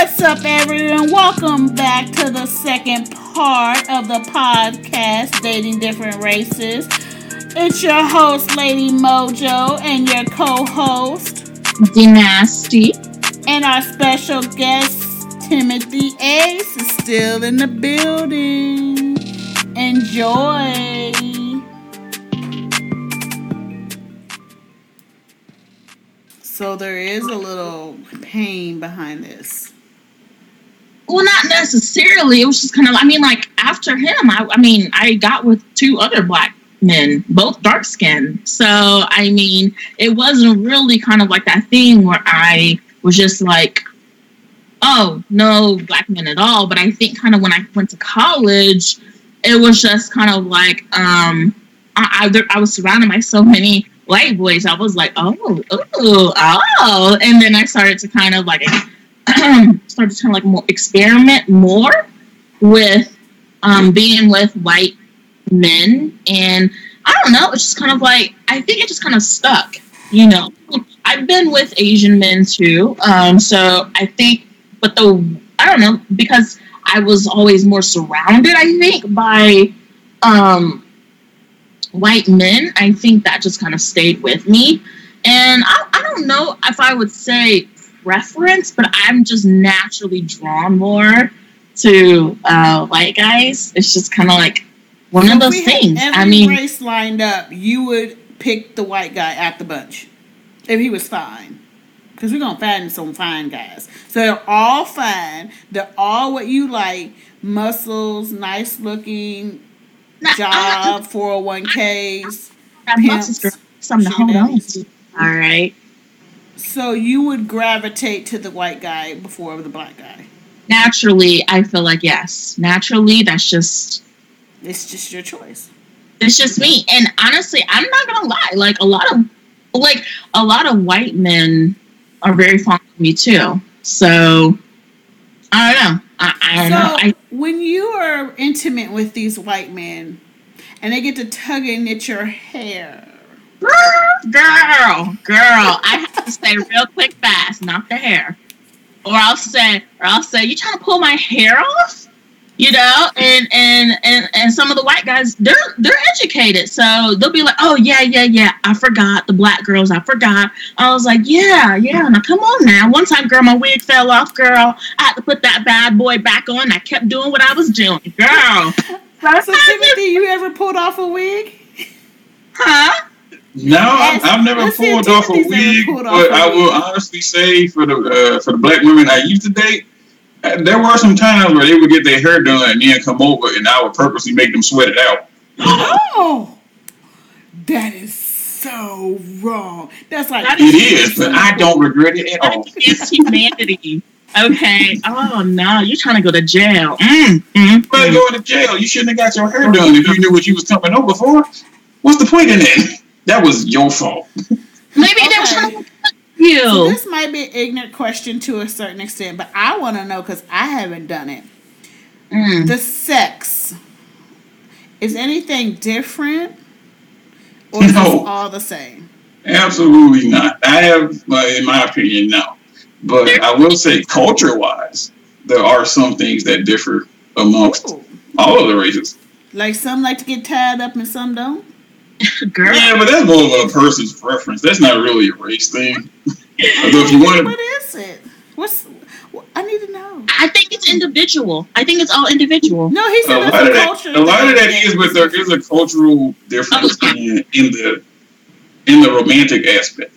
What's up, everyone? Welcome back to the second part of the podcast, Dating Different Races. It's your host, Lady Mojo, and your co host, Dynasty. And our special guest, Timothy Ace, is still in the building. Enjoy. So there is a little pain behind this. Well, not necessarily. It was just kind of. I mean, like after him, I, I mean, I got with two other black men, both dark skinned. So I mean, it wasn't really kind of like that thing where I was just like, oh, no black men at all. But I think kind of when I went to college, it was just kind of like um, I, I, I was surrounded by so many white boys, I was like, oh, oh, oh. And then I started to kind of like started to kind of like more experiment more with um, being with white men. And I don't know, it's just kind of like I think it just kind of stuck, you know. I've been with Asian men too. Um, so I think but the I don't know, because I was always more surrounded, I think, by um white men, I think that just kind of stayed with me. And I, I don't know if I would say preference, but I'm just naturally drawn more to uh, white guys. It's just kind of like one of those things. I mean, race lined up, you would pick the white guy at the bunch if he was fine. Because we're going to find some fine guys. So they're all fine. They're all what you like muscles, nice looking, job, 401ks. Something to hold on to. All right. So you would gravitate to the white guy before the black guy. Naturally, I feel like yes. Naturally, that's just. It's just your choice. It's just me, and honestly, I'm not gonna lie. Like a lot of, like a lot of white men are very fond of me too. So I don't know. I, I don't so, know. I, when you are intimate with these white men and they get to tugging at your hair. Girl, girl, I have to say real quick fast, not the hair. Or I'll say, or I'll say, you trying to pull my hair off? you know and and and and some of the white guys they're they're educated so they'll be like oh yeah yeah yeah i forgot the black girls i forgot. I was like yeah yeah now come on now. One time girl my wig fell off girl. I had to put that bad boy back on. I kept doing what i was doing girl. So timothy you ever pulled off a wig? Huh no, I've, I've never pulled off a wig, but I will honestly say for the uh, for the black women I used to date, there were some times where they would get their hair done and then come over, and I would purposely make them sweat it out. Oh, that is so wrong. That's like it is, but I don't regret it at all. It's humanity. Okay. Oh no, you're trying to go to jail. Mm, mm, mm. going to jail. You shouldn't have got your hair done if you knew what you was coming over for. What's the point in that? That was your fault. Maybe okay. they were trying to you. So this might be an ignorant question to a certain extent, but I want to know because I haven't done it. Mm. The sex is anything different, or is no. all the same? Absolutely not. I have, in my opinion, no. But I will say, culture-wise, there are some things that differ amongst Ooh. all of the races. Like some like to get tied up and some don't. Girl. Yeah, but that's more of a person's preference. That's not really a race thing. if you want, what is it? What's I need to know. I think it's individual. I think it's all individual. No, he said a lot, of that, a lot of that is, but there is a cultural difference in, in the in the romantic aspect.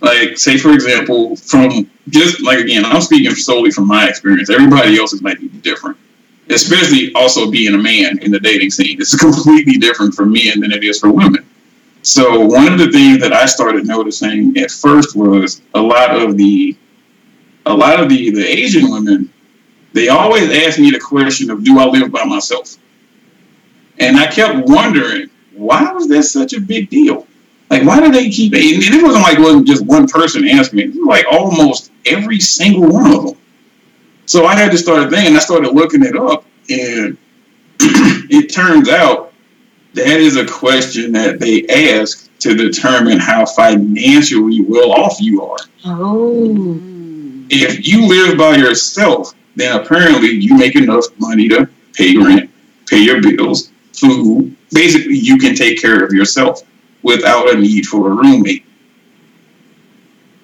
Like, say for example, from just like again, I'm speaking solely from my experience. Everybody else's might be different especially also being a man in the dating scene. It's completely different for men than it is for women. So one of the things that I started noticing at first was a lot of the a lot of the, the Asian women, they always ask me the question of do I live by myself? And I kept wondering, why was that such a big deal? Like why do they keep and it wasn't like it wasn't just one person asking me, it was like almost every single one of them. So I had to start thinking. I started looking it up, and it turns out that is a question that they ask to determine how financially well off you are. Oh. if you live by yourself, then apparently you make enough money to pay rent, pay your bills, food. Basically, you can take care of yourself without a need for a roommate.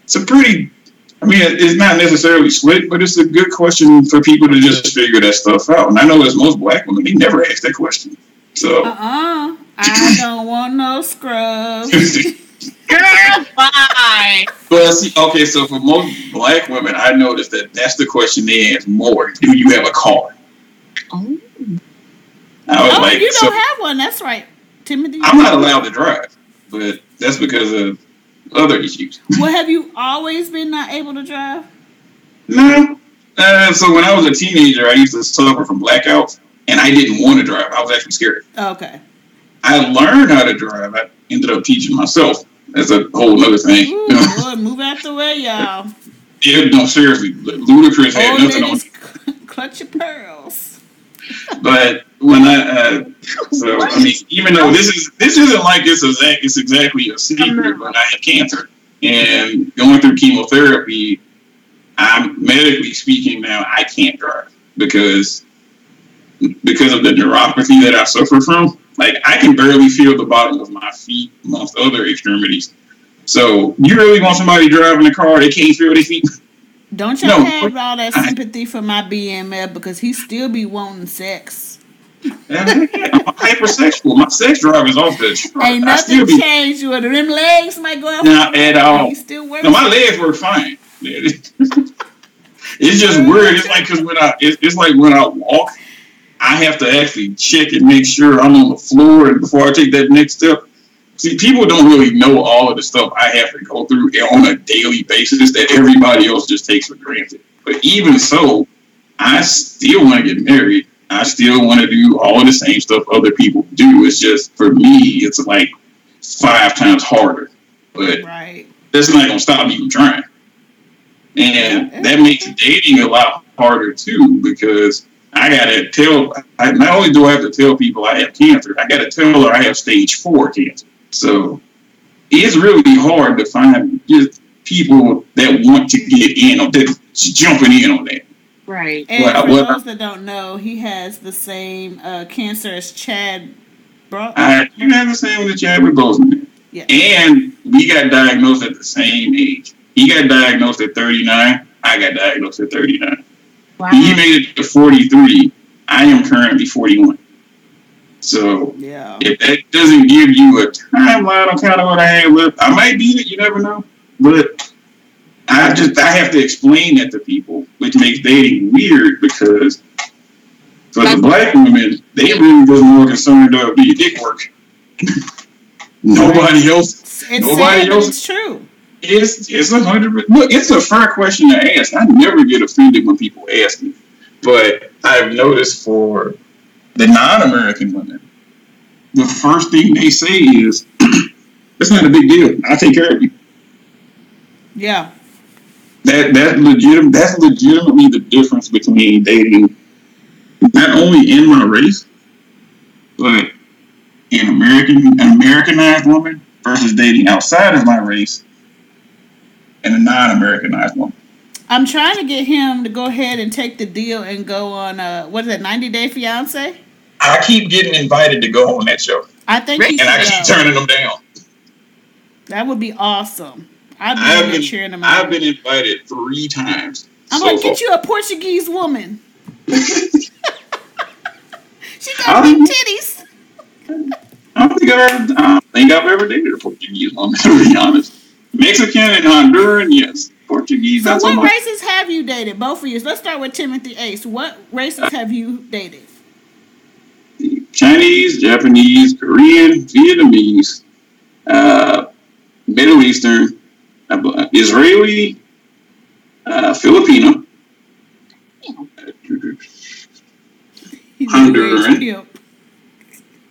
It's a pretty, I mean, it's not necessarily slick, but it's a good question for people to just figure that stuff out. And I know as most black women, they never ask that question. So. Uh-uh. I don't want no scrubs. Girl, bye. But see, okay, so for most black women, I noticed that that's the question they ask more. Do you have a car? Oh. I was oh, like, you don't have one. That's right. Timothy. I'm not allowed to drive, but that's because of other issues. Well, have you always been not able to drive? No. Uh, so when I was a teenager, I used to suffer from blackouts, and I didn't want to drive. I was actually scared. Okay. I learned how to drive. I ended up teaching myself. That's a whole other thing. Ooh, Lord, move out the way, y'all. Yeah, no, seriously, Ludacris had Old nothing on clutch your pearls. But when I, uh, so I mean, even though this is this isn't like it's exact, it's exactly a secret, but I have cancer and going through chemotherapy. I'm medically speaking now. I can't drive because because of the neuropathy that I suffer from. Like I can barely feel the bottom of my feet, amongst other extremities. So you really want somebody driving a car they can't feel their feet? Don't y'all No. have all that sympathy for my BMF because he still be wanting sex. I'm hypersexual. My sex drive is off the chart. Ain't nothing be changed it. Them legs might go out. not at all. Still. No, my legs work fine. it's just weird. It's like because when I, it's, it's like when I walk, I have to actually check and make sure I'm on the floor and before I take that next step. See, people don't really know all of the stuff I have to go through on a daily basis that everybody else just takes for granted. But even so, I still want to get married. I still want to do all the same stuff other people do. It's just for me, it's like five times harder. But Right. that's not gonna stop me from trying. And that makes dating a lot harder too because I gotta tell. I, not only do I have to tell people I have cancer, I gotta tell her I have stage four cancer. So it's really hard to find just people that want to get in on that, jumping in on that. Right. And Well, for well- those that don't know, he has the same uh, cancer as Chad. Bro- I you have the same with Chadwick Boseman. Yeah. And we got diagnosed at the same age. He got diagnosed at 39. I got diagnosed at 39. Wow. He made it to 43. I am currently 41. So yeah. if that doesn't give you a timeline on kind of what I have left, I might beat it. You never know. But I just I have to explain that to people, which makes dating weird because for the black women, they really was more concerned about the dick work. Nobody else It's Nobody sad, else- it's true. it's it's a hundred. Look, it's a fair question to ask. I never get offended when people ask me, but I've noticed for the non-American women, the first thing they say is, "It's not a big deal. I take care of you." Yeah. That that legit that's legitimately the difference between dating not only in my race, but in American an Americanized woman versus dating outside of my race and a non-Americanized woman. I'm trying to get him to go ahead and take the deal and go on uh what is it, 90 Day Fiance? I keep getting invited to go on that show, I think he and I keep go. turning them down. That would be awesome. I'd be I've been cheering him I've been invited three times. I'm so gonna get you a Portuguese woman. she got big titties. I don't think I've ever, I don't think I've ever dated a Portuguese woman, to be honest. Mexican and Honduran, yes. Portuguese, So what races have you dated? Both of you. Let's start with Timothy Ace. What races have you dated? Chinese, Japanese, Korean, Vietnamese, uh, Middle Eastern, uh, Israeli, uh, Filipino. Honduran.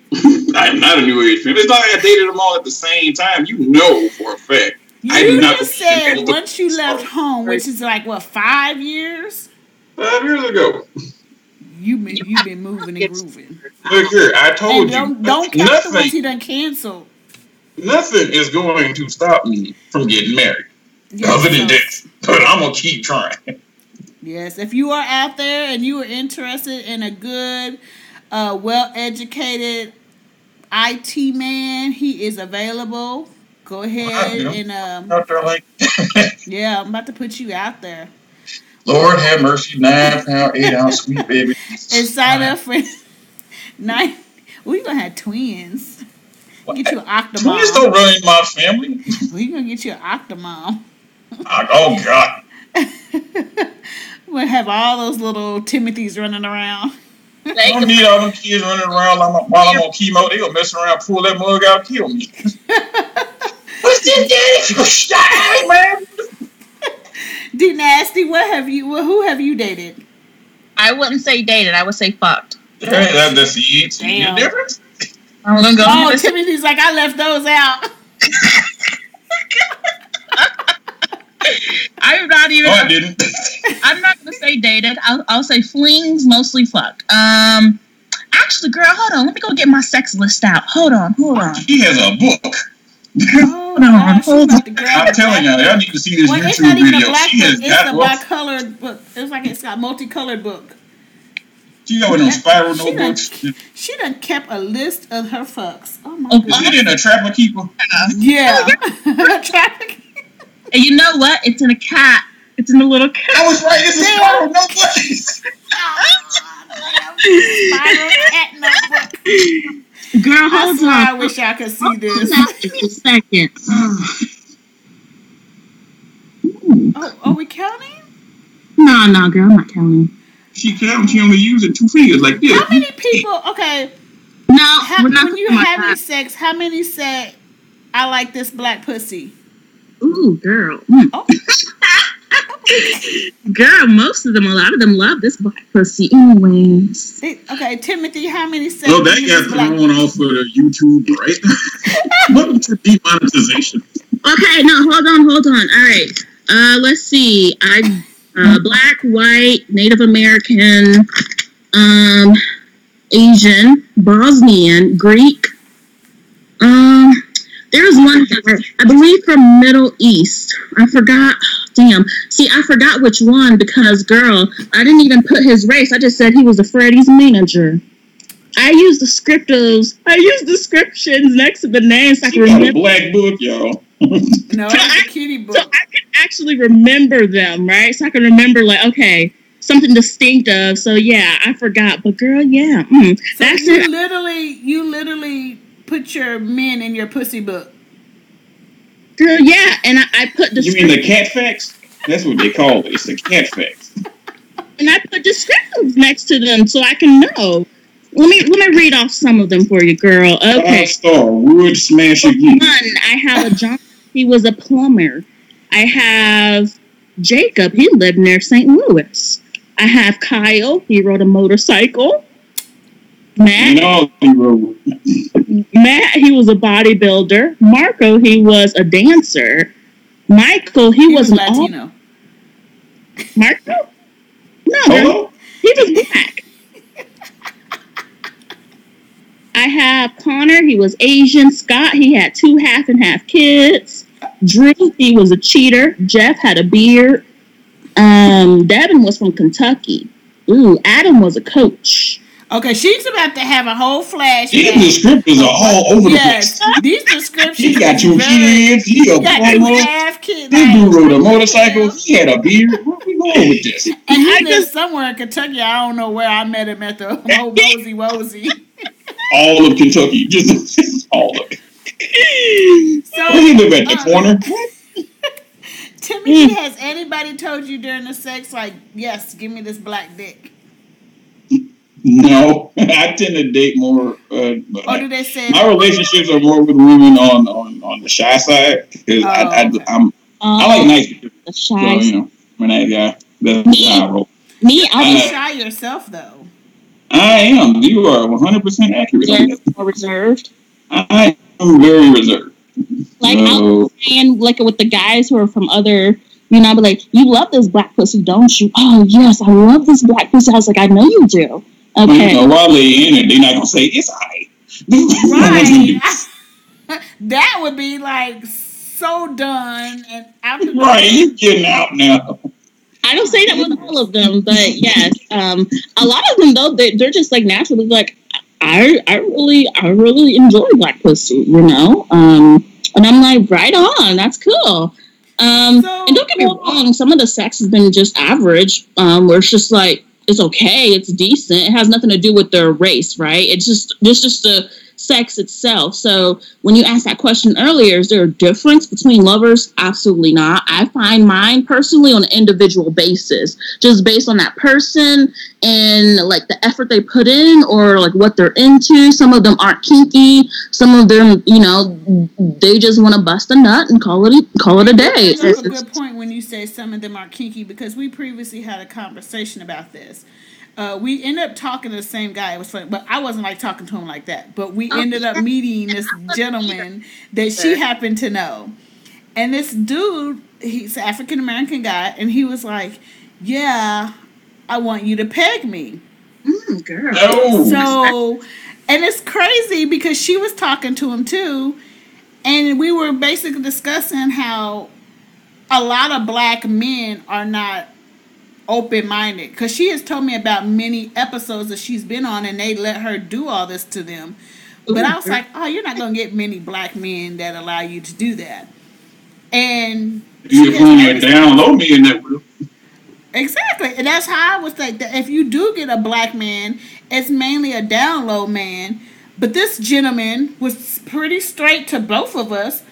I'm not a new age fan. It's not like I dated them all at the same time. You know for a fact. You do not just believe said once you left stories. home, which is like what five years, Five years ago. you been you been moving and grooving. Look here, I told And you. don't don't count the ones he done canceled. Nothing is going to stop me from getting married. Yes, other than so- this. But I'm gonna keep trying. Yes, if you are out there and you are interested in a good, uh, well educated IT man, he is available. Go ahead and um, Out there like, yeah, I'm about to put you out there. Lord have mercy, nine pound, eight ounce sweet baby. And sign up for nine. We gonna have twins. Get you an Twins don't octomom. run in my family. We gonna get you an octomom. I- oh God. We'll have all those little Timothys running around. I don't need all them kids running around while I'm, while I'm on chemo. They gonna mess around, pull that mug out, kill me. What's this, daddy? Hey, man. D nasty. What have you? Well, who have you dated? I wouldn't say dated. I would say fucked. Yeah, that, that's the see the Damn. difference. I'm gonna go. Oh, with- Timothy's like I left those out. I'm not even. No, I didn't. I'm not gonna say dated. I'll, I'll say flings, mostly fuck. Um, actually, girl, hold on. Let me go get my sex list out. Hold on, hold on. he has a book. Oh, Hold on, gosh, she's hold about to grab I'm telling y'all, y'all book. need to see this Well, it's YouTube not even a video. black She book. has It's got a book. bicolored book. It's like it's got multicolored book. She got one of spiral She done, she done kept a list of her fucks. Oh my Oh, Is goodness. it in a trapper keeper? Yeah. Traffic. And you know what? It's in a cat. It's in a little cat. I was right. It's a Damn. spiral notebook. Spiral oh, cat notebook. Girl, I hold swear I wish I could see Hold this. on just a second. Oh, are we counting? No, no, girl, I'm not counting. She can't. She only using two fingers like this. How many people? Okay, No, how, when you talking having that. sex, how many say I like this black pussy? Ooh, girl. Oh. Girl, most of them, a lot of them love this black pussy anyways. Okay, Timothy, how many say? Oh, that give me got this black- thrown off of the YouTube, right? Welcome to demonetization. Okay, no, hold on, hold on. All right. Uh, let's see. I uh, black, white, Native American, um, Asian, Bosnian, Greek. Um, there's one I believe from Middle East. I forgot. Damn. See, I forgot which one because, girl, I didn't even put his race. I just said he was a Freddy's manager. I used descriptives. I used descriptions next to the names. So I can remember. black book, y'all. No, it's a kitty book. So I can actually remember them, right? So I can remember, like, okay, something distinctive. So yeah, I forgot. But girl, yeah, mm, So that's you it. literally, you literally put your men in your pussy book. Girl, yeah. And I, I put You mean the cat facts? That's what they call it. It's the cat facts. and I put descriptions next to them so I can know. Let me let me read off some of them for you, girl. Okay. Five star wood smasher One. I have a John. He was a plumber. I have Jacob. He lived near St. Louis. I have Kyle. He rode a motorcycle. Matt. You know, he wrote. Matt, he was a bodybuilder. Marco, he was a dancer. Michael, he, He was, was an all- Latino. Marco? No, Hello? he was black. I have Connor, he was Asian. Scott, he had two half and half kids. Drew, he was a cheater. Jeff had a beard. Um, Devin was from Kentucky. Ooh, Adam was a coach. Okay, she's about to have a whole flashback. These descriptors are all over the place. these descriptions. He got two kids. He a He got two plumber. half kids. This dude rode a like, motorcycle. He had a beard. Where are we going with this? And I he lives somewhere in Kentucky. I don't know where I met him at the Mo Mosey Wozy. All of Kentucky. Just all of it. So, Where he live at the uh, corner? Timothy, has anybody told you during the sex, like, yes, give me this black dick? No, I tend to date more. Uh, Or do they say, my relationships are more with women on on, on the shy side because I, Oh, I, okay. I'm I Um, like nice people. the So shy. you know, I'm a nice guy. That's how I roll. Me, I'll you be Uh, shy yourself, though? I am. You are 100 percent accurate. yes, more reserved. I am very reserved. Like I'll So, and like with the guys who are from other, you know, I'll be like, you love this black pussy, don't you? Oh yes, I love this black pussy. I was like, I know you do. you Okay. know, while they in it, they're not gonna say it's I. Right. that would be like so done, and after Right, he's getting out now. I don't say that with all of them, but yes, um, a lot of them though they, they're just like naturally like I I really I really enjoy black pussy, you know, um, and I'm like right on, that's cool. Um, So- and don't get me wrong, some of the sex has been just average, um, where it's just like it's okay, it's decent, it has nothing to do with their race, right? It's just it's just the sex itself. So when you asked that question earlier, is there a difference between lovers? Absolutely not. I find mine personally on an individual basis, just based on that person and like the effort they put in or like what they're into. Some of them aren't kinky. Some of them, you know, they just want to bust a nut and call it a, call it a day. That's a good point when you say some of them are kinky because we previously had a conversation about this. Uh, we ended up talking to the same guy. It was funny, but I wasn't like talking to him like that. But we Oh, ended up meeting this gentleman that she happened to know, and this dude, he's an African American guy, and he was like, "Yeah, I want you to peg me." Mm, girl. No. So, and it's crazy because she was talking to him too, and we were basically discussing how a lot of black men are not open minded. Because she has told me about many episodes that she's been on, and they let her do all this to them. But I was like, oh, you're not gonna get many black men that allow you to do that. And You she get plenty has- of down low me in that will. Exactly. And that's how I was like that if you do get a black man, it's mainly a down low man. But this gentleman was pretty straight to both of us.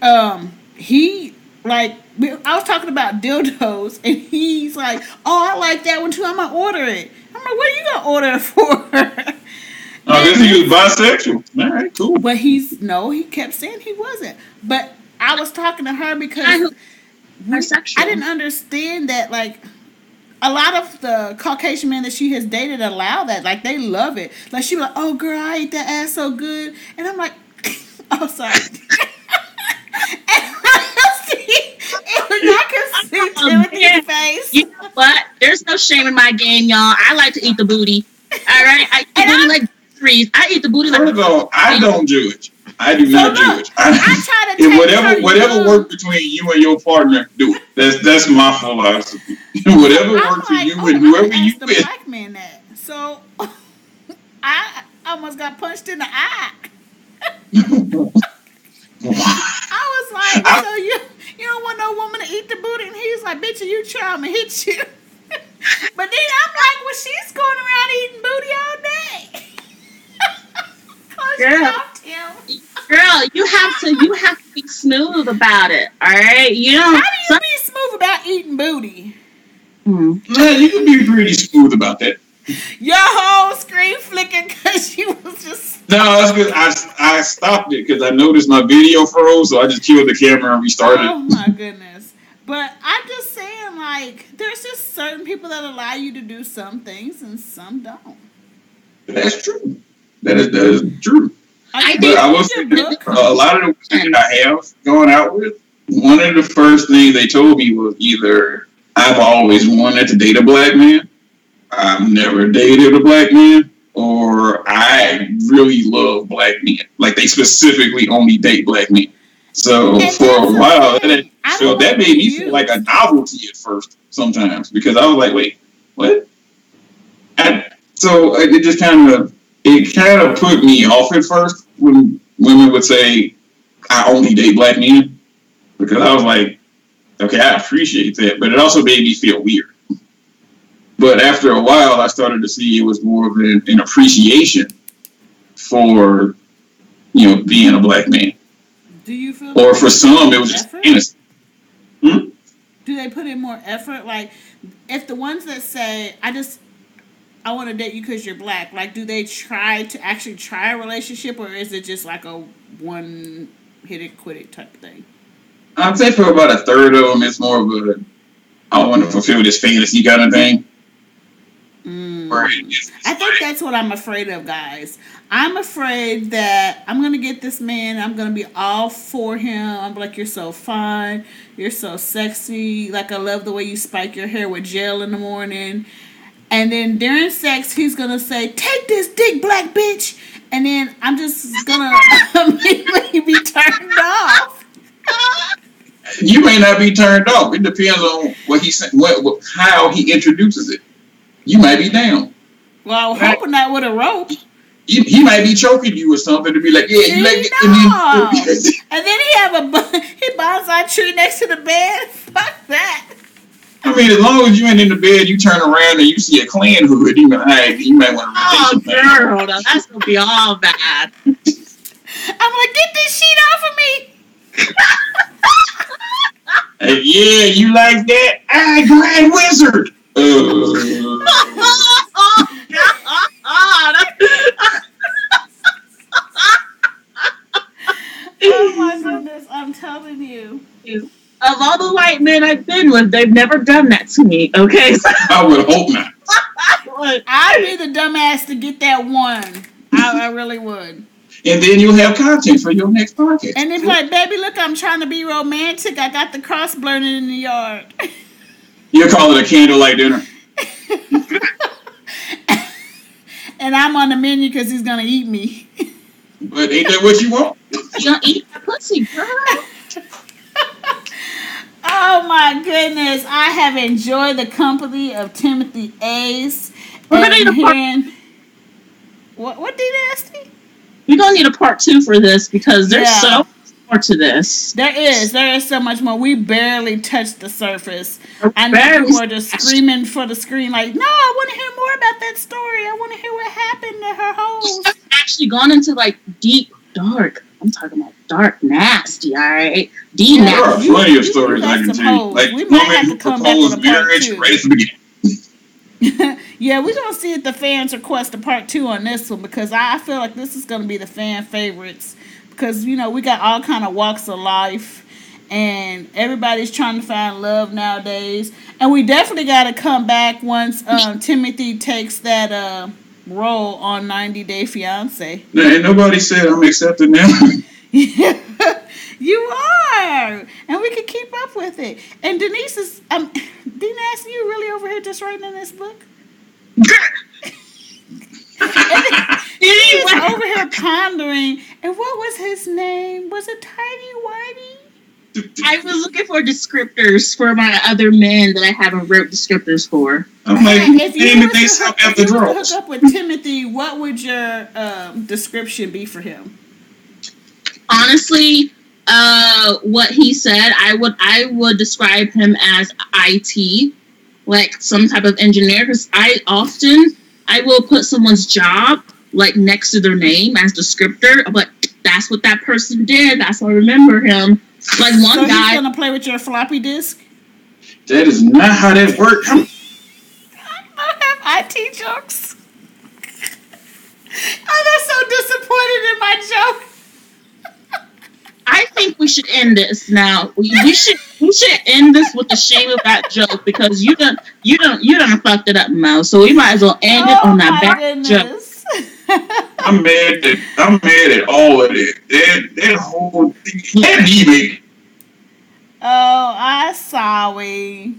Um, he like we, I was talking about dildos and he's like, Oh, I like that one too, I'm gonna order it. I'm like, what are you gonna order it for? Oh, I guess he was bisexual. All right, cool. but he's no, he kept saying he wasn't. But I was talking to her because I who- we- I didn't understand that like a lot of the Caucasian men that she has dated allow that. Like they love it. Like she was like, Oh girl, I ate that ass so good and I'm like Oh sorry. and I can see Timothy's man. face. You know what? There's no shame in my game, y'all. I like to eat the booty. All right, I eat the booty I'm- like trees. I eat the booty like First of all, I don't judge. I do So not look, judge. I try to take whatever whatever young- work between you and your partner, do it. That's that's my philosophy. whatever I'm works for you oh, and I whoever asked you the with. black man that. So I almost got punched in the eye. I was like, I- so you you don't want no woman to eat the booty? And he was like, bitch, you try, I'm gonna hit you. but then I'm like, well, she's going around eating booty all day. Close your Yeah. girl. You have to. You have to be smooth about it. All right. You know. How do you be smooth about eating booty? Mm. Yeah, you can be pretty smooth about that. Your whole screen flicking because you was just No, that's because I, I stopped it because I noticed my video froze, so I just killed the camera and restarted. Oh my goodness. But I'm just saying, like, there's just certain people that allow you to do some things and some don't. That's true. That is that is true. I you But I will say that, uh, a lot of the women I have gone out with, one of the first things they told me was either I've always wanted to date a black man, I've never dated a black man, or I really love black men. Like they specifically only date black men. So And for a while, that, so that made me feel like a novelty at first sometimes because I was like, wait, what? So it just kind of it kind of put me off at first when women would say I only date black men because I was like, okay, I appreciate that, but it also made me feel weird. But after a while, I started to see it was more of an, an appreciation for you know being a black man, Do you feel or like for some it was just effort? innocent. Hmm? Do they put in more effort? Like, if the ones that say, I just, I want to date you because you're black, like, do they try to actually try a relationship or is it just like a one hit it, quit it type thing? I'd say for about a third of them, it's more of a I want to fulfill this fantasy kind of thing. Mm. I think that's what I'm afraid of, guys. I'm afraid that I'm gonna get this man. I'm gonna be all for him. I'm like, you're so fine. You're so sexy. Like I love the way you spike your hair with gel in the morning. And then during sex, he's gonna say, "Take this dick, black bitch," and then I'm just gonna immediately be turned off. you may not be turned off. It depends on what he what, what how he introduces it. You might be down. Well, I was hoping that with a rope. He, he might be choking you or something to be like, yeah, you like. No. And then, And then he have a bu- he bonsai tree next to the bed. Fuck that. I mean, as long as you ain't in the bed, you turn around and you see a Klan hood, you might, hey, you might want to Oh, girl, now that's gonna be all bad. I'm like, get this sheet off of me. Hey, yeah, you like that? Ah, Grand Wizard. Oh, my goodness, I'm telling you. Of all the white men I've been with, they've never done that to me. Okay, so I would hope not. I'd be the dumbass to get that one. I, I really would. And then you'll have content for your next podcast. And then be like, baby, look, I'm trying to be romantic. I got the cross burning in the yard. You'll call it a candlelight dinner. and I'm on the menu because he's gonna eat me. But ain't that what you want? you gonna eat that pussy, girl? Oh my goodness, I have enjoyed the company of Timothy Ace. We're gonna and need a part- hearing- What what did nasty? You're gonna need a part two for this because there's Yeah. so much more to this. There is, there is so much more. We barely touched the surface. I know Barely people are just screaming for the screen, like, no, I want to hear more about that story. I want to hear what happened to her hoes. I've actually gone into like deep, dark. I'm talking about dark, nasty. All right, deep, Yeah. There are nasty. You- plenty of stories I can tell you. Like We the might woman have who to come back proposed with part marriage two. right at the beginning. yeah, we're gonna see if the fans request a part two on this one because I I feel like this is gonna be the fan favorites because you know we got all kind of walks of life and everybody's trying to find love nowadays and we definitely got to come back once um, Timothy takes that uh, role on 90 Day Fiance. Now, ain't nobody said I'm accepting them. you are, and we can keep up with it. And Denise is, um, Denise, you really over here just writing in this book? He's Anyway, over here pondering. And what was his name? Was it Tiny Whitey? I was looking for descriptors for my other men that I haven't wrote descriptors for. I'm like, if you damn it, they to hook, at the you was to draws. hook up with Timothy, what would your um, description be for him? Honestly, uh, what he said, I would I would describe him as IT, like some type of engineer. Because I often I will put someone's job like next to their name as descriptor. But that's what that person did. That's how I remember him. Like one so guy. he's gonna play with your floppy disk. That is not how that works. I'm- I have IT jokes. I'm so disappointed in my joke. I think we should end this now. We, we should we should end this with the shame of that joke because you don't you don't you don't fucked it up, Mo. So we might as well end it oh on that back bad joke. Goodness. I'm mad at I'm mad at all of it. That that whole thing. Let me. Oh, I'm sorry.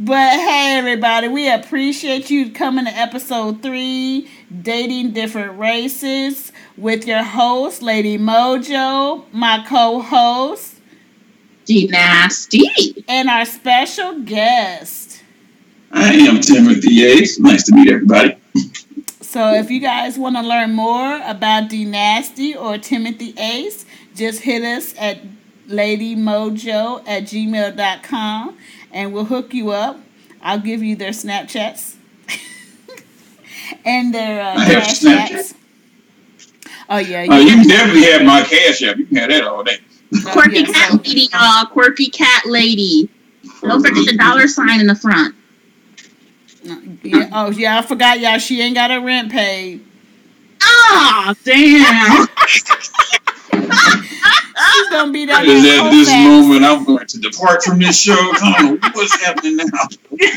But hey, everybody, we appreciate you coming to episode three Dating Different Races with your host, Lady Mojo, my co host, D nasty. and our special guest. I am Timothy Yates. Nice to meet everybody. So if you guys want to learn more about D Nasty or Timothy Ace, just hit us at ladymojo at gmail.com and we'll hook you up. I'll give you their Snapchats and their uh, I have cash Snapchat. apps. Oh yeah, Uh, you can definitely have my cash app. You can have that all day. uh, Quirky yeah, cat lady, y'all. Quirky cat lady. Don't forget the dollar sign in the front. Yeah, oh yeah, I forgot y'all. She ain't got her rent paid. Oh damn. She's gonna be down Because at this Colfax. moment, I'm going to depart from this show. Come on, what's happening now?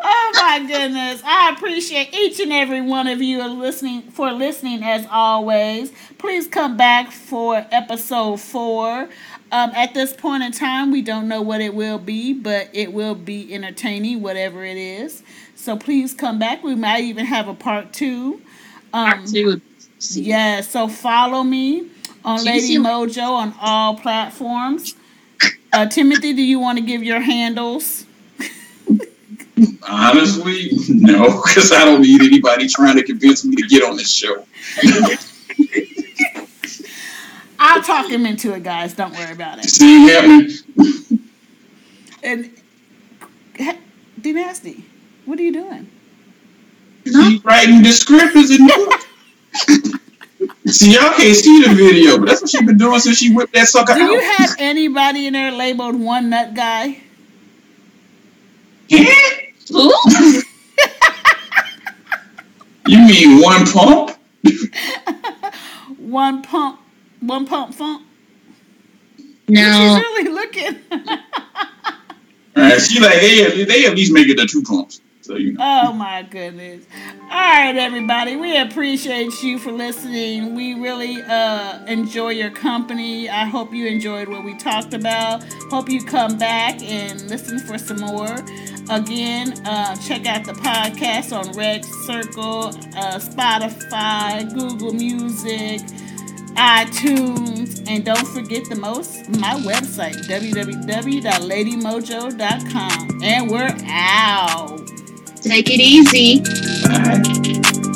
Oh my goodness. I appreciate each and every one of you are listening for listening as always. Please come back for episode four. Um, at this point in time, we don't know what it will be, but it will be entertaining, whatever it is. So please come back. We might even have a part two. Um, Part two. yeah, so follow me on Lady see- Mojo on all platforms. Uh, Timothy, do you want to give your handles? Honestly, no, because I don't need anybody trying to convince me to get on this show. I'll talk him into it, guys. Don't worry about it. See it happening? And D Nasty, what are you doing? She writing descriptors and See, y'all can't see the video, but that's what she's been doing since she whipped that sucker Do out. you have anybody in there labeled one nut guy? Yeah? You mean one pump? One pump, one pump funk? No. She's really looking. Alright, she like they they at least make it the two pumps. So you know. Oh my goodness. All right, everybody. We appreciate you for listening. We really uh, enjoy your company. I hope you enjoyed what we talked about. Hope you come back and listen for some more. Again, uh, check out the podcast on Red Circle, uh, Spotify, Google Music, iTunes, and don't forget the most my website www.ladymojo.com. And we're out. Take it easy. Alright.